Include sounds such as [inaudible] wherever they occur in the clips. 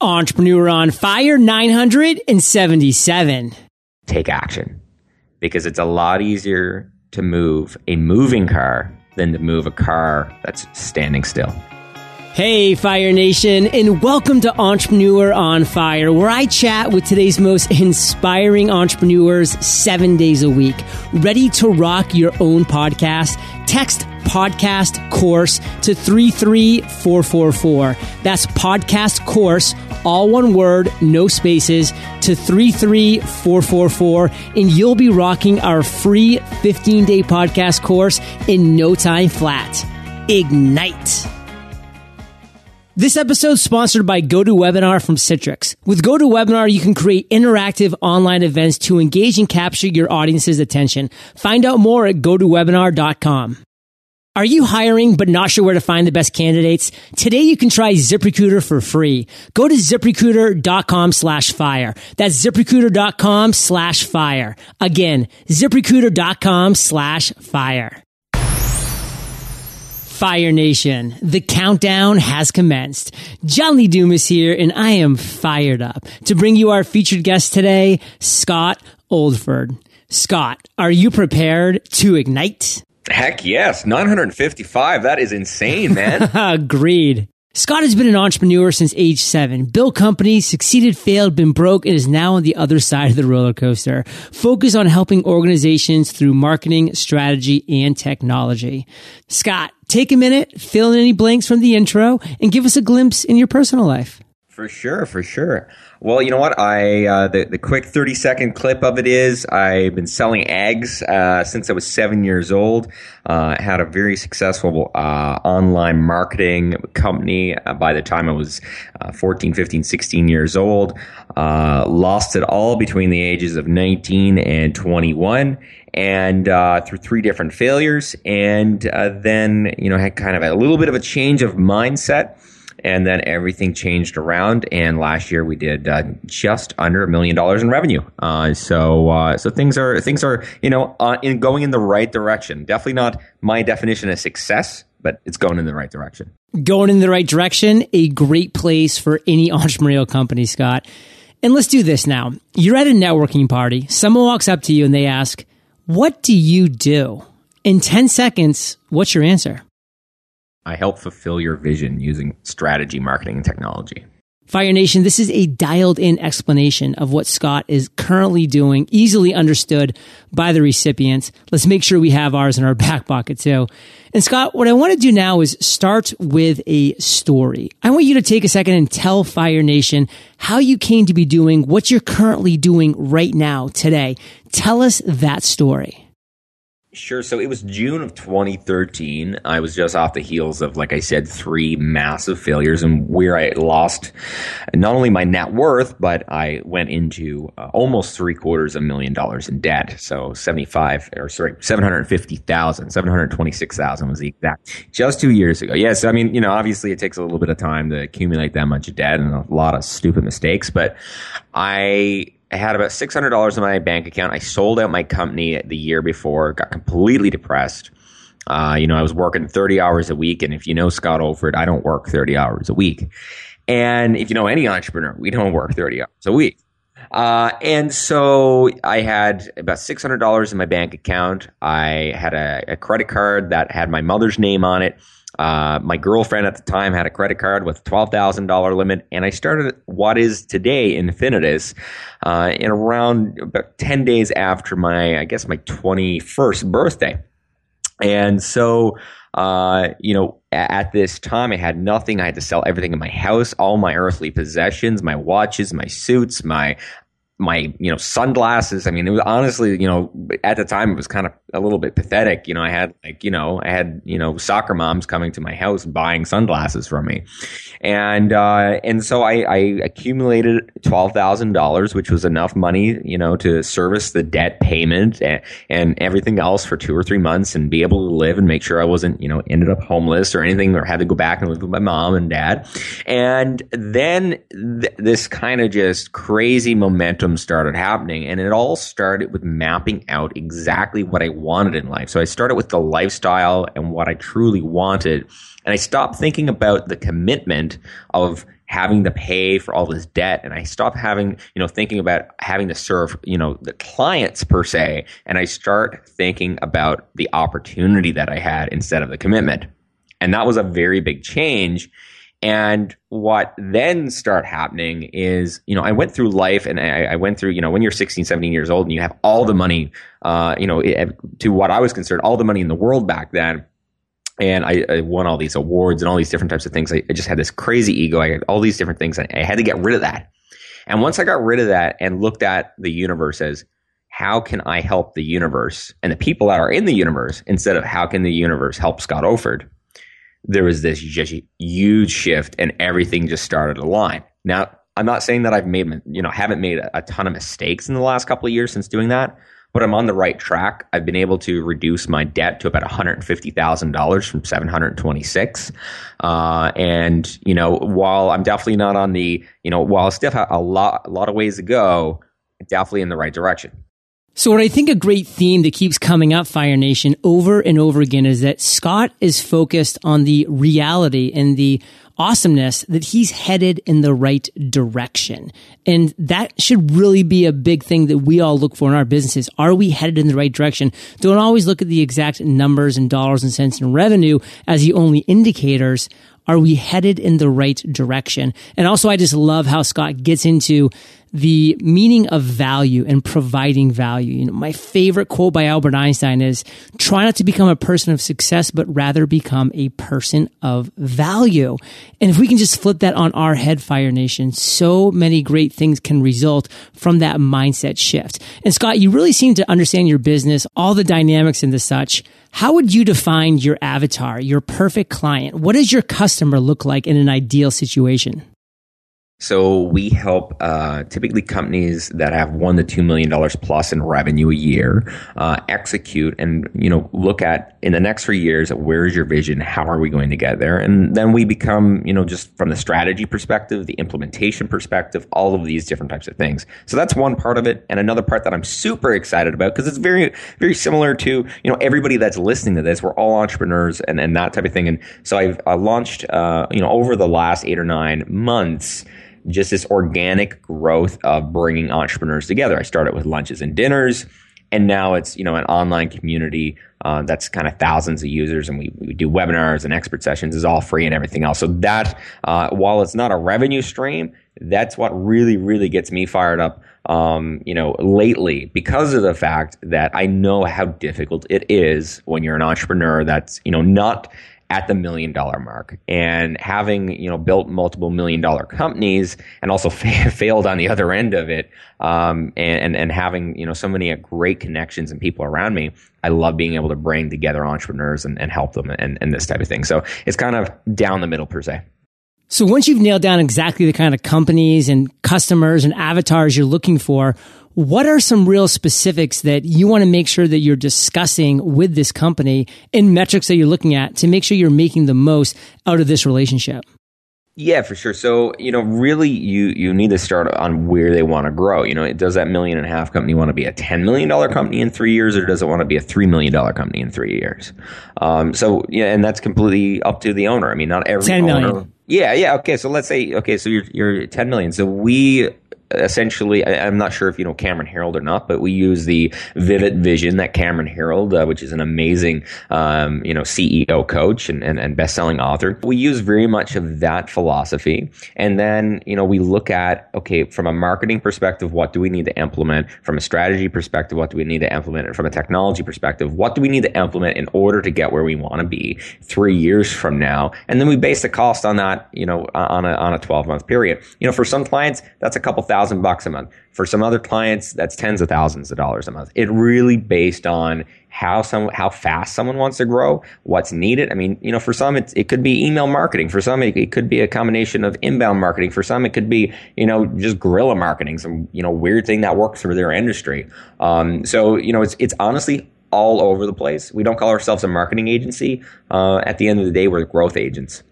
Entrepreneur on Fire 977. Take action because it's a lot easier to move a moving car than to move a car that's standing still. Hey, Fire Nation, and welcome to Entrepreneur on Fire, where I chat with today's most inspiring entrepreneurs seven days a week. Ready to rock your own podcast? Text podcast course to 33444. That's podcast course, all one word, no spaces, to 33444. And you'll be rocking our free 15 day podcast course in no time flat. Ignite. This episode is sponsored by GoToWebinar from Citrix. With GoToWebinar, you can create interactive online events to engage and capture your audience's attention. Find out more at gotowebinar.com. Are you hiring but not sure where to find the best candidates? Today you can try ZipRecruiter for free. Go to ziprecruiter.com slash fire. That's ziprecruiter.com slash fire. Again, ziprecruiter.com slash fire. Fire Nation, the countdown has commenced. John Doom is here, and I am fired up to bring you our featured guest today, Scott Oldford. Scott, are you prepared to ignite? Heck yes, 955. That is insane, man. [laughs] Agreed. Scott has been an entrepreneur since age seven, built companies, succeeded, failed, been broke, and is now on the other side of the roller coaster. Focus on helping organizations through marketing, strategy, and technology. Scott, take a minute, fill in any blanks from the intro, and give us a glimpse in your personal life. For sure, for sure. Well, you know what? I uh, the the quick thirty second clip of it is I've been selling eggs uh, since I was seven years old. Uh, had a very successful uh, online marketing company uh, by the time I was uh, 14, 15, 16 years old. lost it all between the ages of 19 and 21 and uh, through three different failures, and uh, then you know had kind of a little bit of a change of mindset and then everything changed around. And last year we did uh, just under a million dollars in revenue. Uh, so uh, so things are things are you know uh, in going in the right direction. Definitely not my definition of success, but it's going in the right direction. Going in the right direction, a great place for any [laughs] entrepreneurial company, Scott. And let's do this now. You're at a networking party. Someone walks up to you and they ask, "What do you do?" In 10 seconds, what's your answer? I help fulfill your vision using strategy, marketing, and technology. Fire Nation, this is a dialed in explanation of what Scott is currently doing, easily understood by the recipients. Let's make sure we have ours in our [laughs] back pocket too. And Scott, what I want to do now is start with a story. I want you to take a second and tell Fire Nation how you came to be doing what you're currently doing right now today. Tell us that story. Sure. So it was June of 2013. I was just off the heels of, like I said, three massive failures and where I lost not only my net worth, but I went into uh, almost three quarters of a million dollars in debt. So 75 or sorry, 750,000, 726,000 was the exact just two years ago. Yes. I mean, you know, obviously it takes a little bit of time to accumulate that much debt and a lot of stupid mistakes, but I I had about six hundred dollars in my bank account. I sold out my company the year before, got completely depressed. Uh, you know, I was working thirty hours a week, and if you know Scott Oldford, I don't work thirty hours a week. And if you know any entrepreneur, we don't work thirty hours a week. Uh, and so I had about six hundred dollars in my bank account. I had a, a credit card that had my mother's name on it. Uh, my girlfriend at the time had a credit card with $12,000 limit, and I started what is today Infinitus uh, in around about 10 days after my, I guess, my 21st birthday. And so, uh, you know, at this time, I had nothing. I had to sell everything in my house, all my earthly possessions, my watches, my suits, my my you know sunglasses. I mean it was honestly you know at the time it was kind of a little bit pathetic. You know i had like you know i had you know soccer moms coming to my house buying sunglasses from me. And uh and so i i accumulated $12000 which was enough money you know to service the debt payment and, and everything else for two or three months and be able to live and make sure i wasn't you know ended up homeless or anything or had to go back and live with my mom and dad. And then th- this kind of just crazy momentum started happening. And it all started with mapping out exactly what I wanted in life. So I started with the lifestyle and what I truly wanted. And I stopped thinking about the commitment of having to pay for all this debt and I stopped having, you know, thinking about having to serve, you know, the clients per se. And I start thinking about the opportunity that I had instead of the commitment. And that was a very big change. And what then start happening is, you know, I went through life and I, I, went through, you know, when you're 16, 17 years old and you have all the money, uh, you know, it, to what I was concerned, all the money in the world back then and I, I, won all these awards and all these different types of things. I, I, just had this crazy ego. I had all these different things. I had to get rid of that. And once I got rid of that and looked at the universe as how can I help the universe and the people that are in the universe instead of how can the universe help Scott Oldford, there was this just huge shift and everything just started to align. Now, I'm not saying that I've made, you know, haven't made a ton of mistakes in the last couple of years since doing that, but I'm on the right track. I've been able to reduce my debt to about $150,000 from 726. Uh, and, you know, while I'm definitely not on the, you know, while I still have a lot, a lot of ways to go, definitely in the right direction. So what I think a great theme that keeps coming up, Fire Nation, over and over again is that Scott is focused on the reality and the awesomeness that he's headed in the right direction. And that should really be a big thing that we all look for in our businesses. Are we headed in the right direction? Don't always look at the exact numbers and dollars and cents and revenue as the only indicators. Are we headed in the right direction? And also, I just love how Scott gets into the meaning of value and providing value. You know, my favorite quote by Albert Einstein is try not to become a person of success, but rather become a person of value. And if we can just flip that on our head, Fire Nation, so many great things can result from that mindset shift. And Scott, you really seem to understand your business, all the dynamics and the such. How would you define your avatar, your perfect client? What does your customer look like in an ideal situation? So we help uh, typically companies that have one to two million dollars plus in revenue a year uh, execute and you know look at in the next three years where's your vision? How are we going to get there? And then we become you know just from the strategy perspective the implementation perspective all of these different types of things. So that's one part of it. And another part that I'm super excited about because it's very very similar to you know everybody that's listening to this. We're all entrepreneurs and, and that type of thing. And so I've uh, launched uh, you know over the last eight or nine months just this organic growth of bringing entrepreneurs together. I started with lunches and dinners, and now it's you know an online community uh, that's kind of thousands of users, and we, we do webinars and expert sessions is all free and everything else. So that uh, while it's not a revenue stream, that's what really really gets me fired up. Um, you know, lately because of the fact that I know how difficult it is when you're an entrepreneur that's you know not at the million dollar mark. And having you know built multiple million dollar companies and also [laughs] fa- failed on the other end of it um, and, and, and having you know so many great connections and people around me i love being able to bring together entrepreneurs and, and help them and, and this type of thing. So it's kind of down the middle per se. So once you've nailed down exactly the kind of companies and customers and avatars you're looking for what are some real specifics that you want to make sure that you're discussing with this company and metrics that you're looking at to make sure you're making the most out of this relationship? Yeah, for sure. So, you know, really you you need to start on where they want to grow. You know, does that million and a half company want to be a $10 million company in three years or does it want to be a $3 million company in three years? Um, so, yeah, and that's completely up to the owner. I mean, not every 10 million. owner. Yeah, yeah. Okay. So let's say, okay, so you're, you're 10 million. So we essentially, I, am not sure if you know Cameron Herold or not, but we use the Vivid Vision that Cameron Herold, uh, which is an amazing, um, you know, CEO coach and, and, and best-selling author. We use very much of that philosophy. And then, you know, we look at, okay, from a marketing perspective, what do we need to implement? From a strategy perspective, what do we need to implement? And from a technology perspective, what do we need to implement in order to get where we want to be three years from now? And then we base the cost on that, you know, on a, on a 12 month period. You know, for some clients, that's a couple thousand thousand bucks a month. For some other clients, that's tens of thousands of dollars a month. It really based on how some how fast someone wants to grow, what's needed. I mean, you know, for some it, it could be email marketing. For some it, it could be a combination of inbound marketing. For some it could be you know just guerrilla marketing, some you know weird thing that works for their industry. Um, so you know, it's it's honestly all over the place. We don't call ourselves a marketing agency. Uh, at the end of the day, we're growth agents.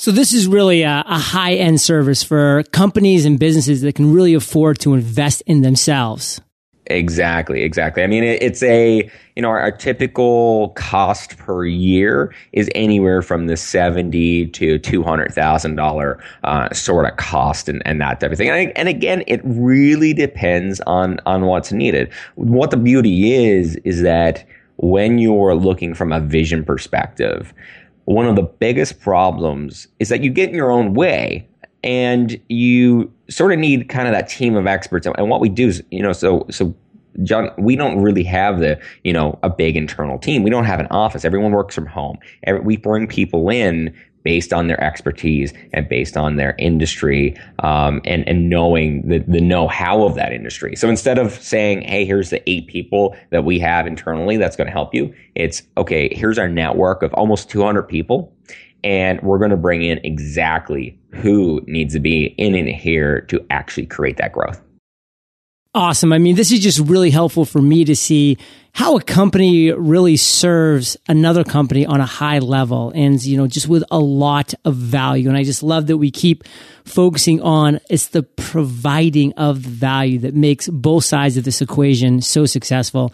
So this is really a, a high end service for companies and businesses that can really afford to invest in themselves. Exactly, exactly. I mean, it, it's a you know our, our, typical cost per year is anywhere from the seventy to two hundred thousand uh, sort of cost and, and that type of thing. And, and again, it really depends on on what's needed. What the beauty is is that when you're looking from a vision perspective, one of the biggest problems is that you get in your own way and you sort of need kind of that team of experts. And what we do is, you know, so so John, we don't really have the, you know, a big internal team. We don't have an office. Everyone works from home. We bring people in based on their expertise and based on their industry um, and, and knowing the, the know-how of that industry. So instead of saying, hey, here's the eight people that we have internally that's going to help you, it's, okay, here's our network of almost 200 people and we're going to bring in exactly who needs to be in and here to actually create that growth. Awesome. I mean, this is just really helpful for me to see how a company really serves another company on a high level and, you know, just with a lot of value. And I just love that we keep focusing on it's the providing of value that makes both sides of this equation so successful.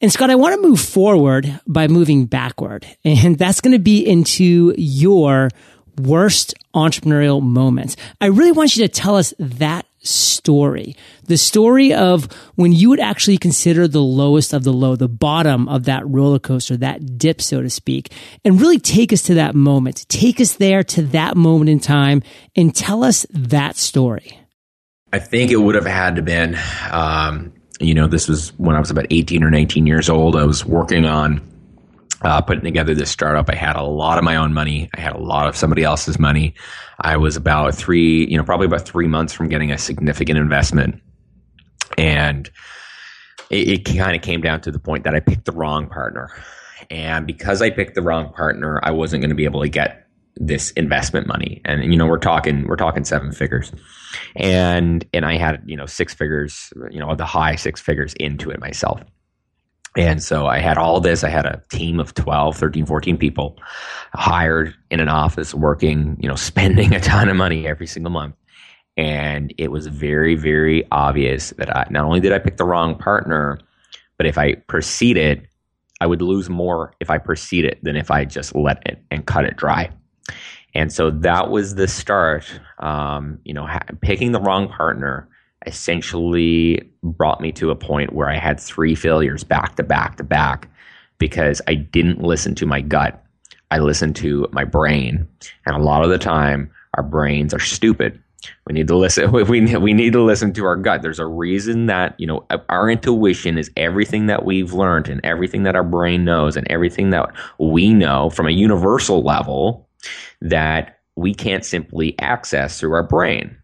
And Scott, I want to move forward by moving backward. [laughs] And that's going to be into your worst entrepreneurial moments. I really want you to tell us that story. The story of when you would actually consider the lowest of the low, the bottom of that roller coaster, that dip, so to speak, and really take us to that moment. Take us there to that moment in time and tell us that story. I think it would have had to been um, you know, this was when I was about 18 or 19 years old. I was working on uh, putting together this startup. I had a lot of my own money. I had a lot of somebody else's money. I was about three, you know, probably about three months from getting a significant investment. And it, it kind of came down to the point that I picked the wrong partner. And because I picked the wrong partner, I wasn't going to be able to get this investment money and you know we're talking we're talking seven figures and and i had you know six figures you know the high six figures into it myself and so i had all this i had a team of 12 13 14 people hired in an office working you know [laughs] spending a ton of money every single month and it was very very obvious that I, not only did i pick the wrong partner but if i proceeded i would lose more if i proceeded than if i just let it and cut it dry and so that was the start. Um, you know, ha- picking the wrong partner essentially brought me to a point where I had three failures back to back to back because I didn't listen to my gut. I listened to my brain. And a lot of the time, our brains are stupid. We need to listen. [laughs] We we need to listen to our gut. There's a reason that, you know, our intuition is everything that we've learned and everything that our brain knows and everything that we know from a universal level that we can't simply access through our brain.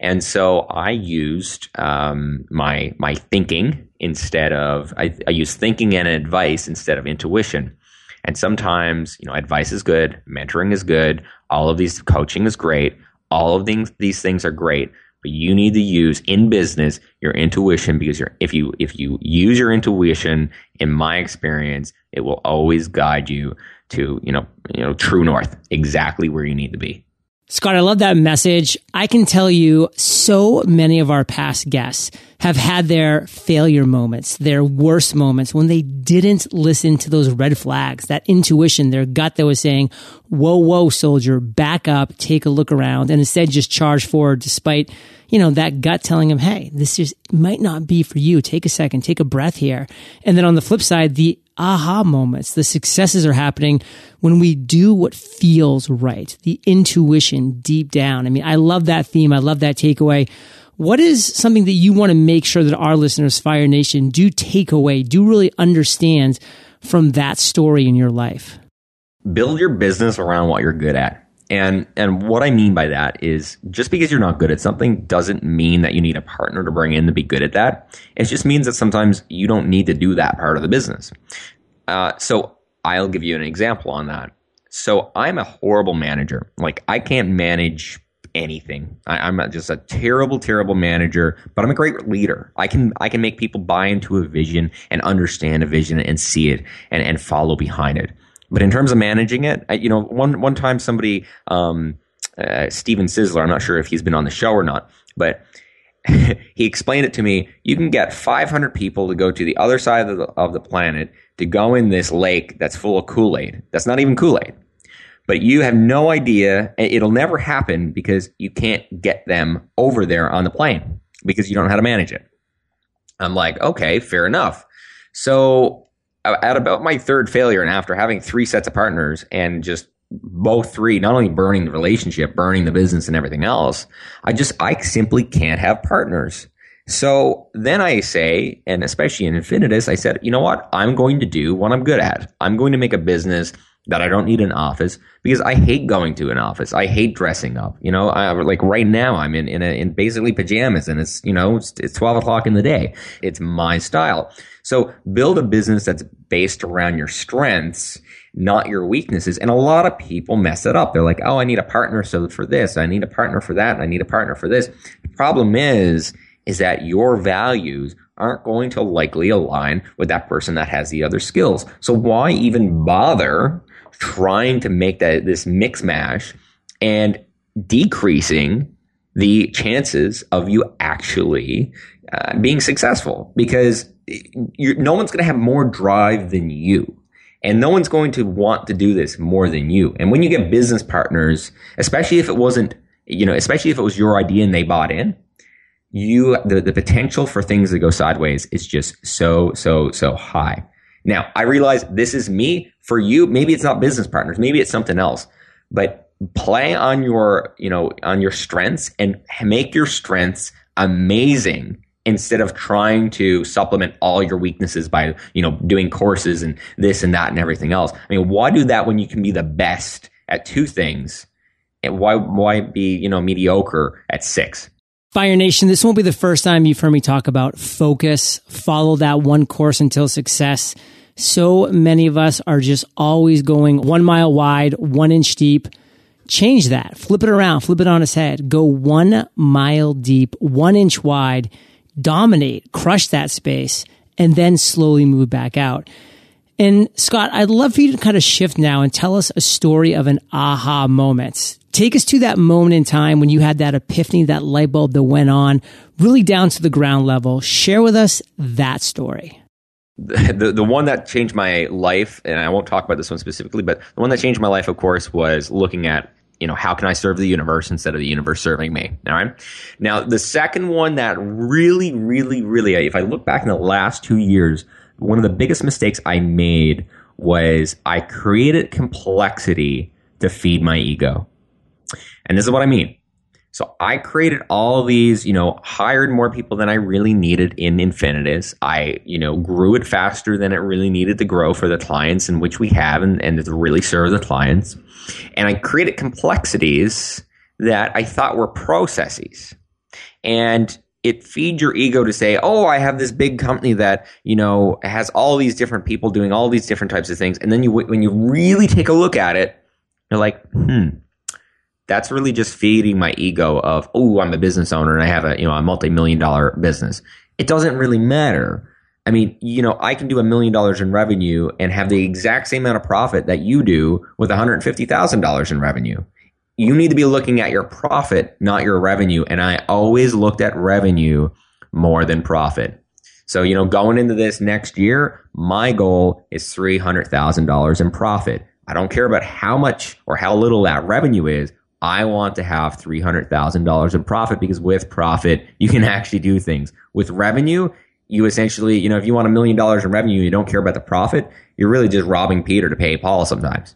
And so I used um, my my thinking instead of I, I use thinking and advice instead of intuition. And sometimes you know advice is good, mentoring is good, all of these coaching is great, all of these these things are great. But you need to use in business your intuition because if you if you use your intuition, in my experience, it will always guide you to, you know, you know, true north, exactly where you need to be. Scott, I love that message. I can tell you so many of our past guests have had their failure moments, their worst moments when they didn't listen to those red flags, that intuition, their gut that was saying, whoa, whoa, soldier, back up, take a look around, and instead just charge forward despite, you know, that gut telling them, hey, this just might not be for you. Take a second, take a breath here. And then on the flip side, the aha moments, the successes are happening when we do what feels right, the intuition deep down. I mean, I love that theme. I love that takeaway. What is something that you want to make sure that our listeners, Fire Nation, do take away, do really understand from that story in your life? Build your business around what you're good at. And and what I mean by that is just because you're not good at something doesn't mean that you need a partner to bring in to be good at that. It just means that sometimes you don't need to do that part of the business. Uh, so I'll give you an example on that. So I'm a horrible manager. Like I can't manage anything. I, am just a terrible, terrible manager, but I'm a great leader. I can I can make people buy into a vision and understand a vision and see it and, and follow behind it. But in terms of managing it, I, you know, one one time somebody, um, uh, Steven Sizzler, I'm not sure if he's been on the show or not, but [laughs] he explained it to me. You can get 500 people to go to the other side of the, of the planet to go in this lake that's full of Kool Aid. That's not even Kool Aid. But you have no idea. It'll never happen because you can't get them over there on the plane because you don't know how to manage it. I'm like, okay, fair enough. So at about my third failure and after having three sets of partners and just both three not only burning the relationship burning the business and everything else i just i simply can't have partners so then i say and especially in infinitus i said you know what i'm going to do what i'm good at i'm going to make a business that I don't need an office because I hate going to an office. I hate dressing up. You know, I, like right now I'm in in, a, in basically pajamas and it's you know it's, it's twelve o'clock in the day. It's my style. So build a business that's based around your strengths, not your weaknesses. And a lot of people mess it up. They're like, oh, I need a partner so for this, I need a partner for that, I need a partner for this. The problem is, is that your values aren't going to likely align with that person that has the other skills. So why even bother trying to make that this mix mash and decreasing the chances of you actually uh, being successful because no one's going to have more drive than you. And no one's going to want to do this more than you. And when you get business partners, especially if it wasn't, you know, especially if it was your idea and they bought in, you, the, the potential for things to go sideways is just so, so, so high. Now, I realize this is me. For you, maybe it's not business partners. Maybe it's something else. But play on your, you know, on your strengths and make your strengths amazing instead of trying to supplement all your weaknesses by, you know, doing courses and this and that and everything else. I mean, why do that when you can be the best at two things? And why, why be, you know, mediocre at six? Fire Nation, this won't be the first time you've heard me talk about focus, follow that one course until success. So many of us are just always going one mile wide, one inch deep. Change that. Flip it around, flip it on its head. Go one mile deep, one inch wide dominate, crush that space, and then slowly move back out. And Scott, I'd love for you to kind of shift now and tell us a story of an aha moment. Take us to that moment in time when you had that epiphany, that light bulb that went on, really down to the ground level. Share with us that story. [laughs] The, the one that changed my life, and I won't talk about this one specifically, but the one that changed my life, of course, was looking at you know, how can I serve the universe instead of the universe serving me? All right. Now, the second one that really, really, really, if I look back in the last two years, one of the biggest mistakes I made was I created complexity to feed my ego. And this is what I mean. So I created all these, you know, hired more people than I really needed in Infinitus. I, you know, grew it faster than it really needed to grow for the clients in which we have and, and to really serve the clients. And I created complexities that I thought were processes. And it feeds your ego to say, "Oh, I have this big company that you know has all these different people doing all these different types of things," and then you, when you really take a look at it, you're like, "Hmm, that's really just feeding my ego of, oh, I'm a business owner and I have a, you know, a multi-million dollar business. It doesn't really matter. I mean, you know, I can do a million dollars in revenue and have the exact same amount of profit that you do with $150,000 in revenue. You need to be looking at your profit, not your revenue. And I always looked at revenue more than profit. So, you know, going into this next year, my goal is $300,000 in profit. I don't care about how much or how little that revenue is. I want to have $300,000 in profit because with profit, you can actually do things. With revenue, you essentially, you know, if you want a million dollars in revenue, you don't care about the profit, you're really just robbing Peter to pay Paul sometimes.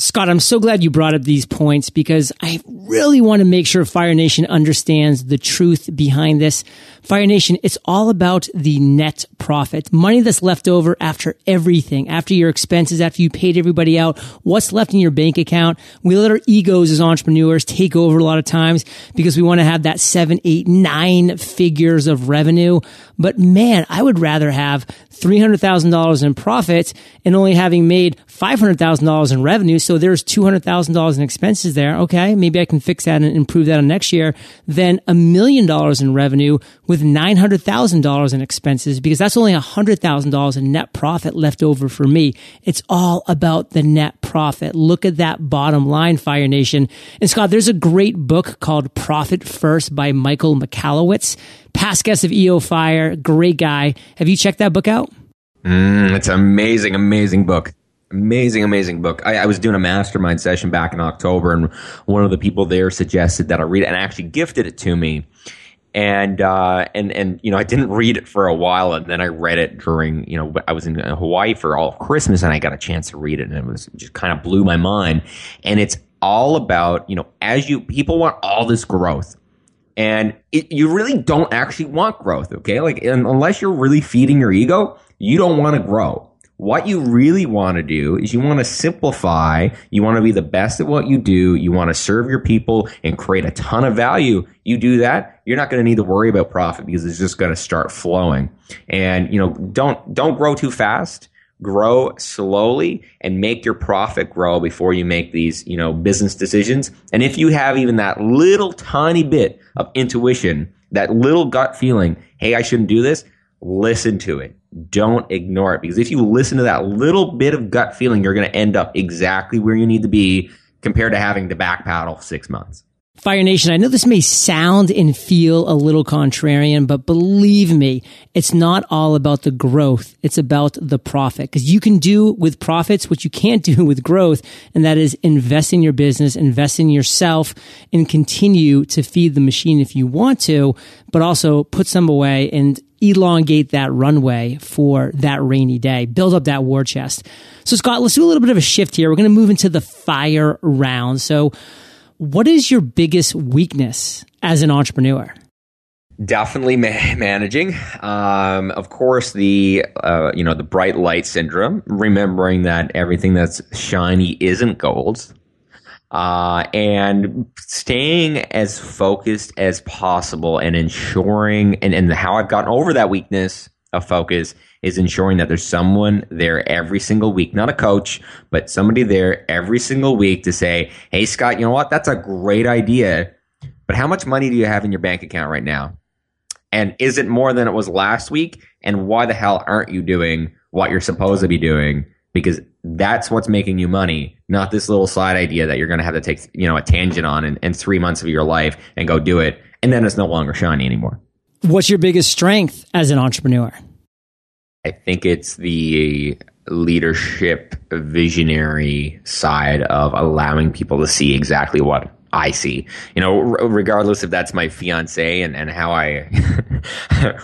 Scott, I'm so glad you brought up these points because I really want to make sure Fire Nation understands the truth behind this. Fire Nation, it's all about the net profit, money that's left over after everything, after your expenses, after you paid everybody out, what's left in your bank account. We let our egos as entrepreneurs take over a lot of times because we want to have that seven, eight, nine figures of revenue. But man, I would rather have $300,000 in profits and only having made $500,000 in revenue so there's $200,000 in expenses there. Okay. Maybe I can fix that and improve that on next year. Then a million dollars in revenue with $900,000 in expenses because that's only $100,000 in net profit left over for me. It's all about the net profit. Look at that bottom line, Fire Nation. And Scott, there's a great book called Profit First by Michael Michalowicz, past guest of EO Fire, great guy. Have you checked that book out? Mm, it's an amazing, amazing book. Amazing, amazing book. I, I, was doing a mastermind session back in October, and one of the people there suggested that I read it and actually gifted it to me. And uh, and and you know, I didn't read it for a while, and then I read it during you know I was in Hawaii for all of Christmas, and I got a chance to read it, and it was just kind of blew my mind. And it's all about you know as you people want all this growth, and it, you really don't actually want growth. Okay, like unless you're really feeding your ego, you don't want to grow what you really want to do is you want to simplify. You want to be the best at what you do. You want to serve your people and create a ton of value. You do that, you're not going to need to worry about profit because it's just going to start flowing. And, you know, don't, don't grow too fast. Grow slowly and make your profit grow before you make these, you know, business decisions. And if you have even that little tiny bit of intuition, that little gut feeling, hey, I shouldn't do this, listen to it don't ignore it because if you listen to that little bit of gut feeling, you're going to end up exactly where you need to be compared to having to back paddle six months. Fire Nation, I know this may sound and feel a little contrarian, but believe me, it's not all about the growth. It's about the profit because you can do with profits what you can't do [laughs] with growth. And that is invest in your business, invest in yourself and continue to feed the machine if you want to, but also put some away and elongate that runway for that rainy day, build up that war chest. So Scott, let's do a little bit of a shift here. We're going to move into the fire round. So what is your biggest weakness as an entrepreneur? Definitely ma- managing. Um, of course, the uh, you know the bright light syndrome. Remembering that everything that's shiny isn't gold, uh, and staying as focused as possible and ensuring and, and how I've gotten over that weakness of focus is ensuring that there's someone there every single week, not a coach, but somebody there every single week to say, Hey, Scott, you know what? That's a great idea. But how much money do you have in your bank account right now? And is it more than it was last week? And why the hell aren't you doing what you're supposed to be doing? Because that's what's making you money, not this little side idea that you're going to have to take, you know, a tangent on in, in three months of your life and go do it. And then it's no longer shiny anymore. What's your biggest strength as an entrepreneur? I think it's the leadership visionary side of allowing people to see exactly what I see. You know, regardless if that's my fiance and, and how I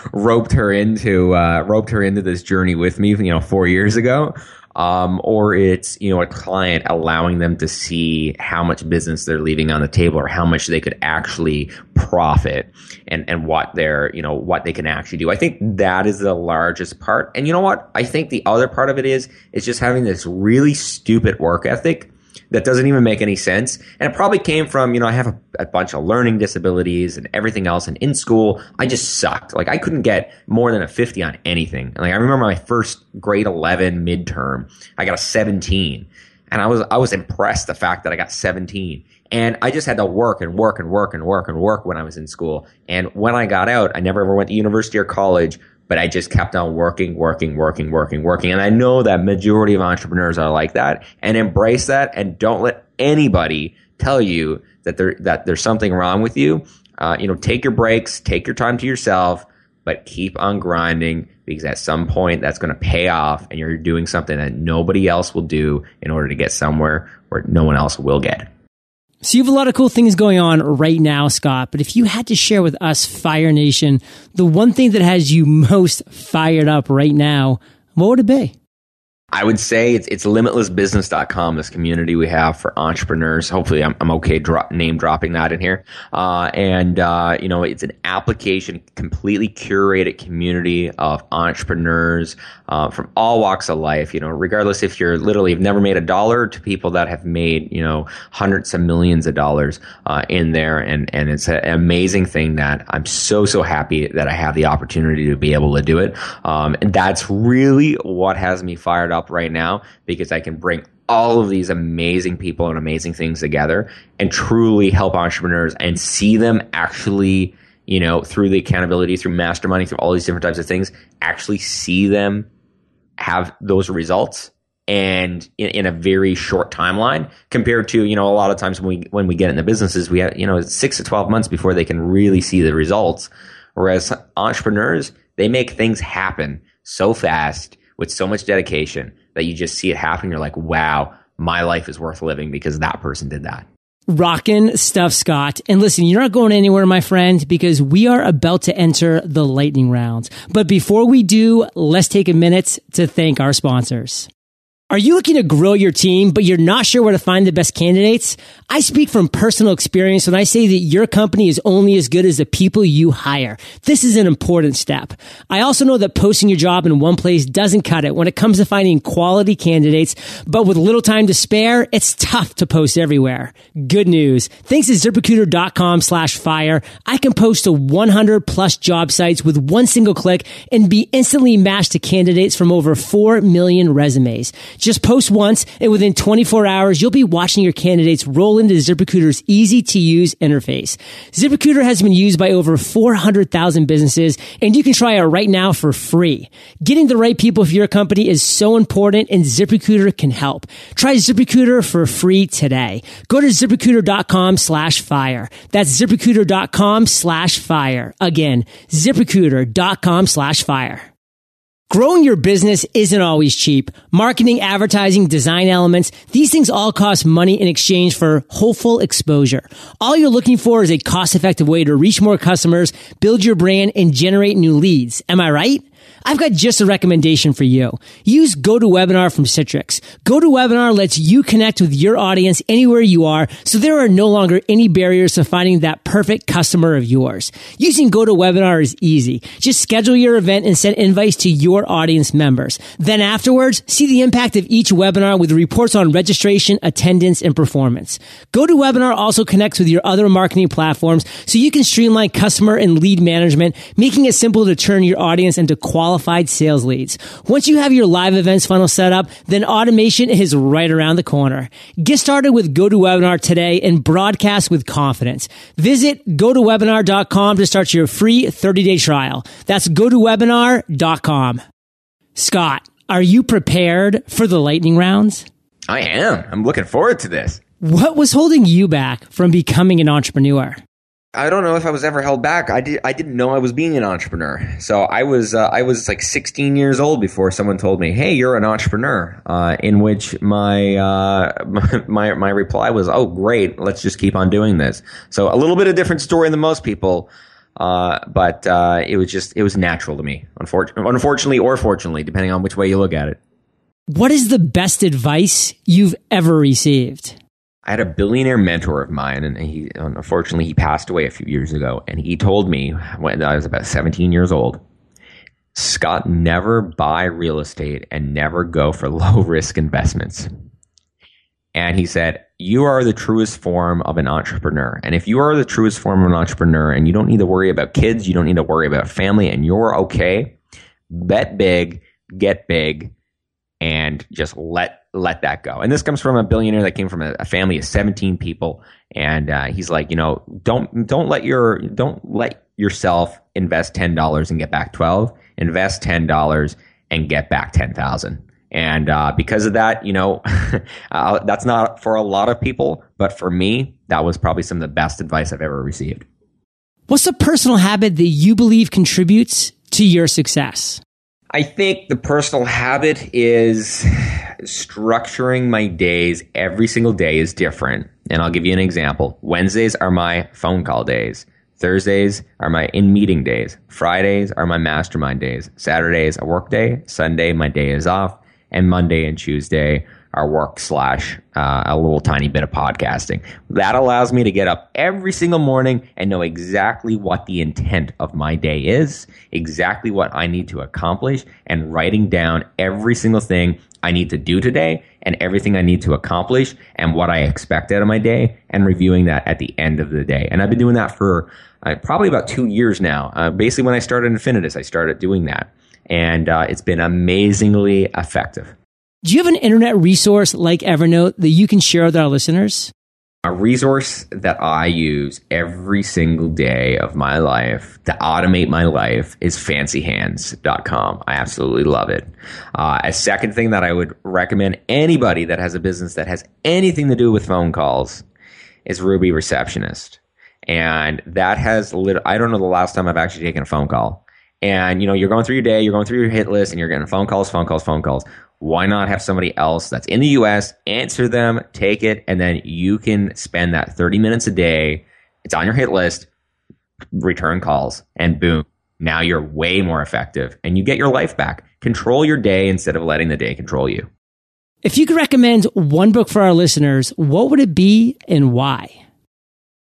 [laughs] roped her into uh, roped her into this journey with me, you know, four years ago, um, or it's you know a client allowing them to see how much business they're leaving on the table or how much they could actually profit and and what they're you know what they can actually do. I think that is the largest part. And you know what? I think the other part of it is is just having this really stupid work ethic that doesn't even make any sense. And it probably came from, you know, I have a, a, bunch of learning disabilities and everything else. And in school, I just sucked. Like I couldn't get more than a 50 on anything. Like I remember my first grade 11 midterm, I got a 17. And I was, I was impressed the fact that I got 17. And I just had to work and work and work and work and work when I was in school. And when I got out, I never ever went to university or college but I just kept on working, working, working, working, working. And I know that majority of entrepreneurs are like that and embrace that and don't let anybody tell you that there, that there's something wrong with you. Uh, you know, take your breaks, take your time to yourself, but keep on grinding because at some point that's going to pay off and you're doing something that nobody else will do in order to get somewhere where no one else will get. So you have a lot of cool things going on right now, Scott. But if you had to share with us, Fire Nation, the one thing that has you [laughs] most fired up right now, what would it be? I would say it's, it's limitlessbusiness.com, this community we have for entrepreneurs. Hopefully I'm, I'm okay drop, name dropping that in here. Uh, and, uh, you know, it's an application, completely curated community of entrepreneurs, uh, from all walks of life, you know, regardless if you're literally have never made a dollar to people that have made, you know, hundreds of millions of dollars, uh, in there. And, and it's an amazing thing that I'm so, so happy that I have the opportunity to be able to do it. Um, and that's really what has me fired up up right now because I can bring all of these amazing people and amazing things together and truly help entrepreneurs and see them actually, you know, through the accountability, through masterminding, through all these different types of things, actually see them have those results and in, in, a very short timeline compared to you know a lot of times when we when we get in the businesses we have you know six to 12 months before they can really see the results. Whereas entrepreneurs they make things happen so fast with so much dedication that you just see it happen you're like wow my life is worth living because that person did that Rockin' stuff, Scott. And listen, you're not going anywhere, my friend, because we are about to enter the lightning rounds. But before we do, let's take a minute to thank our sponsors. Are you looking to grow your team, but you're not sure where to find the best candidates? I speak from personal experience when I say that your company is only as good as the people you hire. This is an important step. I also know that posting your job in one place doesn't cut it when it comes to finding quality candidates, but with little time to spare, it's tough to post everywhere. Good news. Thanks to ziprecruiter.com slash fire, I can post to 100 plus job sites with one single click and be instantly matched to candidates from over 4 million resumes. Just post once and within 24 hours, you'll be watching your candidates roll into ZipRecruiter's easy to use interface. ZipRecruiter has been used by over 400,000 businesses and you can try it right now for free. Getting the right people for your company is so important and ZipRecruiter can help. Try ZipRecruiter for free today. Go to ziprecruiter.com slash fire. That's ziprecruiter.com slash fire. Again, ziprecruiter.com slash fire. Growing your business isn't always cheap. Marketing, advertising, design elements, these things all cost money in exchange for hopeful exposure. All you're looking for is a cost effective way to reach more customers, build your brand, and generate new leads. Am I right? I've got just a recommendation for you. Use GoToWebinar from Citrix. GoToWebinar lets you connect with your audience anywhere you are, so there are no longer any barriers to finding that perfect customer of yours. Using GoToWebinar is easy. Just schedule your event and send invites to your audience members. Then afterwards, see the impact of each webinar with reports on registration, attendance, and performance. GoToWebinar also connects with your other marketing platforms so you can streamline customer and lead management, making it simple to turn your audience into qualified sales leads. Once you have your live events funnel set up, then automation is right around the corner. Get started with GoToWebinar today and broadcast with confidence. Visit gotowebinar.com to start your free 30 day trial. That's gotowebinar.com. Scott, are you prepared for the lightning rounds? I am. I'm looking forward to this. What was holding you back from becoming an entrepreneur? I don't know if I was ever held back. I did. I didn't know I was being an entrepreneur. So I was. Uh, I was like 16 years old before someone told me, "Hey, you're an entrepreneur." Uh, in which my, uh, [laughs] my my reply was, "Oh, great. Let's just keep on doing this." So a little bit of different story than most people, uh, but uh, it was just it was natural to me. Unfortunately, unfortunately, or fortunately, depending on which way you look at it. What is the best advice you've ever received? I had a billionaire mentor of mine, and he unfortunately he passed away a few years ago. And he told me when I was about 17 years old, Scott, never buy real estate and never go for [laughs] low risk investments. And he said, You are the truest form of an entrepreneur. And if you are the truest form of an entrepreneur and you don't need to worry about kids, you don't need to worry about family, and you're okay, bet big, get big, and just let let that go. And this comes from a billionaire that came from a, a family of 17 people. And uh, he's like, you know, don't don't let your don't let yourself invest ten dollars and get back twelve. Invest ten dollars and get back ten thousand. And uh, because of that, you know, [laughs] uh, that's not for a lot of people, but for me, that was probably some of the best advice I've ever received. What's a personal habit that you believe contributes to your success? I think the personal habit is structuring my days. Every single day is different. And I'll give you an example. Wednesdays are my phone call days. Thursdays are my in meeting days. Fridays are my mastermind days. Saturdays a work day. Sunday my day is off. And Monday and Tuesday our work slash uh, a little tiny bit of podcasting. That allows me to get up every single morning and know exactly what the intent of my day is, exactly what I need to accomplish, and writing down every single thing I need to do today and everything I need to accomplish and what I expect out of my day and reviewing that at the end of the day. And I've been doing that for uh, probably about two years now. Uh, basically, when I started Infinitus, I started doing that. And uh, it's been amazingly effective. Do you have an internet resource like Evernote that you can share with our listeners? A resource that I use every single day of my life to automate my life is fancyhands.com. I absolutely love it. Uh, a second thing that I would recommend anybody that has a business that has anything to do with phone calls is Ruby Receptionist. And that has lit- I don't know the last time I've actually taken a phone call. And you know, you're going through your day, you're going through your hit list and you're getting phone calls, phone calls, phone calls why not have somebody else that's in the US answer them, take it, and then you can spend that 30 minutes a day. It's on your hit list, return calls, and boom, now you're way more effective and you get your life back. Control your day instead of letting the day control you. If you could recommend one book for our listeners, what would it be and why?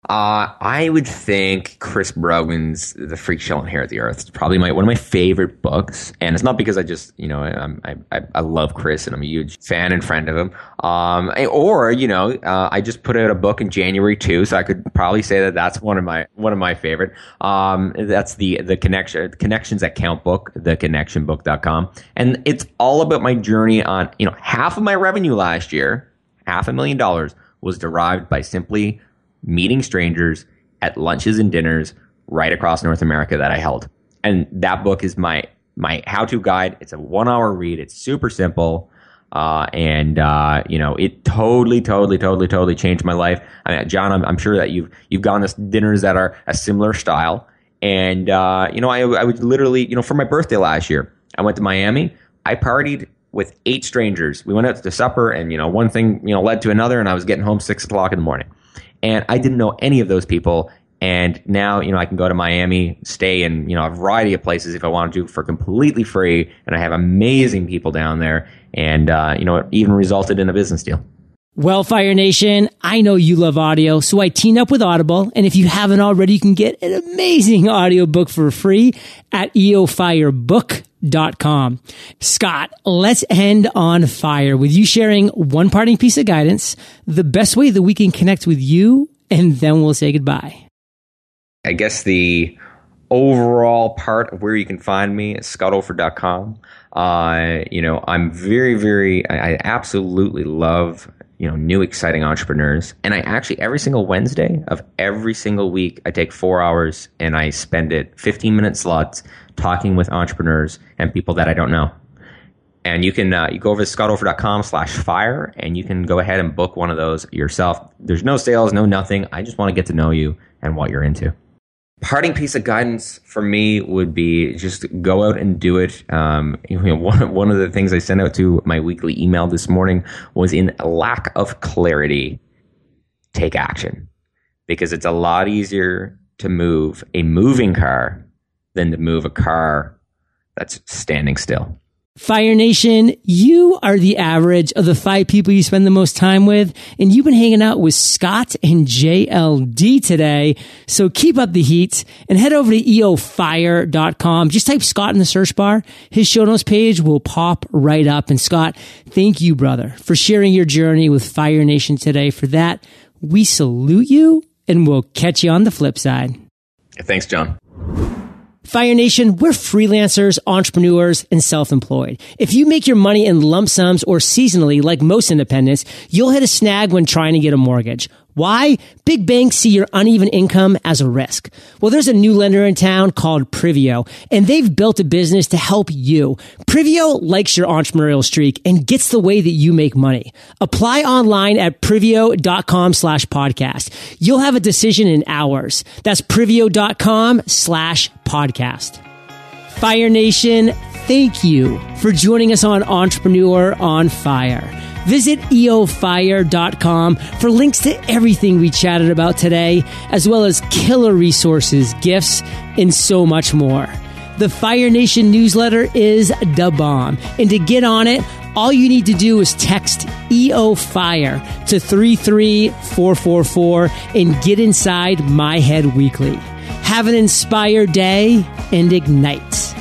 Uh, I would think Chris Brogan's "The Freaks Shall Inherit the Earth" is probably my one of my favorite books, and it's not because I just you know I'm, I I love Chris and I'm a huge fan and friend of him. Um, or you know uh, I just put out a book in January too, so I could probably say that that's one of my one of my favorite. Um, that's the the connection connections that count book, theconnectionbook.com, and it's all about my journey on you know half of my revenue last year, half a million dollars was derived by simply meeting strangers at lunches and dinners right across North America that I held. And that book is my my how to guide. It's a one hour read. It's super simple. Uh, and uh, you know, it totally, totally, totally, totally changed my life. I mean, John, I'm, I'm sure that you've you've gone to dinners that are a similar style. And uh, you know, I, I would literally, you know, for my birthday last year, I went to Miami. I partied with eight strangers. We went out to supper, and you know, one thing you know led to another, and I was getting home six o'clock in the morning. And I didn't know any of those people. And now, you know, I can go to Miami, stay in, you know, a variety of places if I want to for completely free. And I have amazing people down there. And, uh, you know, it even resulted in a business deal. Well, Fire Nation, I know you love audio, so I teamed up with Audible. And if you haven't already, you can get an amazing [laughs] audiobook for free at eofirebook.com. Scott, let's end on fire with you sharing one parting piece of guidance, the best way that we can connect with you, and then we'll say goodbye. I guess the overall part of where you can find me is scottover.com. Uh, you know, I'm very, very, I absolutely love you know new exciting entrepreneurs. And i actually every single wednesday of every single week i take four hours and i spend it 15 minute slots talking with entrepreneurs and people that i don't know. And you can uh, you go over to scottover.com slash fire and you can go ahead and book one of those yourself. There's no sales no nothing. I just want to get to know you and what you're into parting piece of guidance for me would be just go out and do it. Um, you know, [laughs] one, one of the things I sent out to my weekly email this morning was in lack of clarity, take action because it's a lot easier to move a moving car than to move a car that's standing still. Fire Nation, you are the average of the five people you spend the most time with, and you've been hanging out with Scott and JLD today. So keep up the heat and head over to eofire.com. Just type Scott in the search bar. His show notes page will pop right up. And Scott, thank you, brother, for sharing your journey with Fire Nation today. For that, we salute you and we'll catch you on the flip side. Thanks, John. Fire Nation, we're freelancers, entrepreneurs, and self-employed. If you make your money in lump sums or seasonally, like most independents, you'll hit a snag when trying to get a mortgage. Why? Big banks see your uneven income as a risk. Well, there's a new lender in town called Privlo, and they've built a business to help you. Privlo likes your entrepreneurial streak and gets the way that you make money. Apply online at privlo.com slash podcast. You'll have a decision in hours. That's privlo.com slash podcast. Fire Nation, thank you for joining us on Entrepreneur on Fire. Visit eofire.com for links to everything we chatted about today, as well as killer resources, gifts, and so much more. The Fire Nation newsletter is the bomb. And to get on it, all you need to do is text EO Fire to 33444 and get inside my head weekly. Have an inspired day and ignite.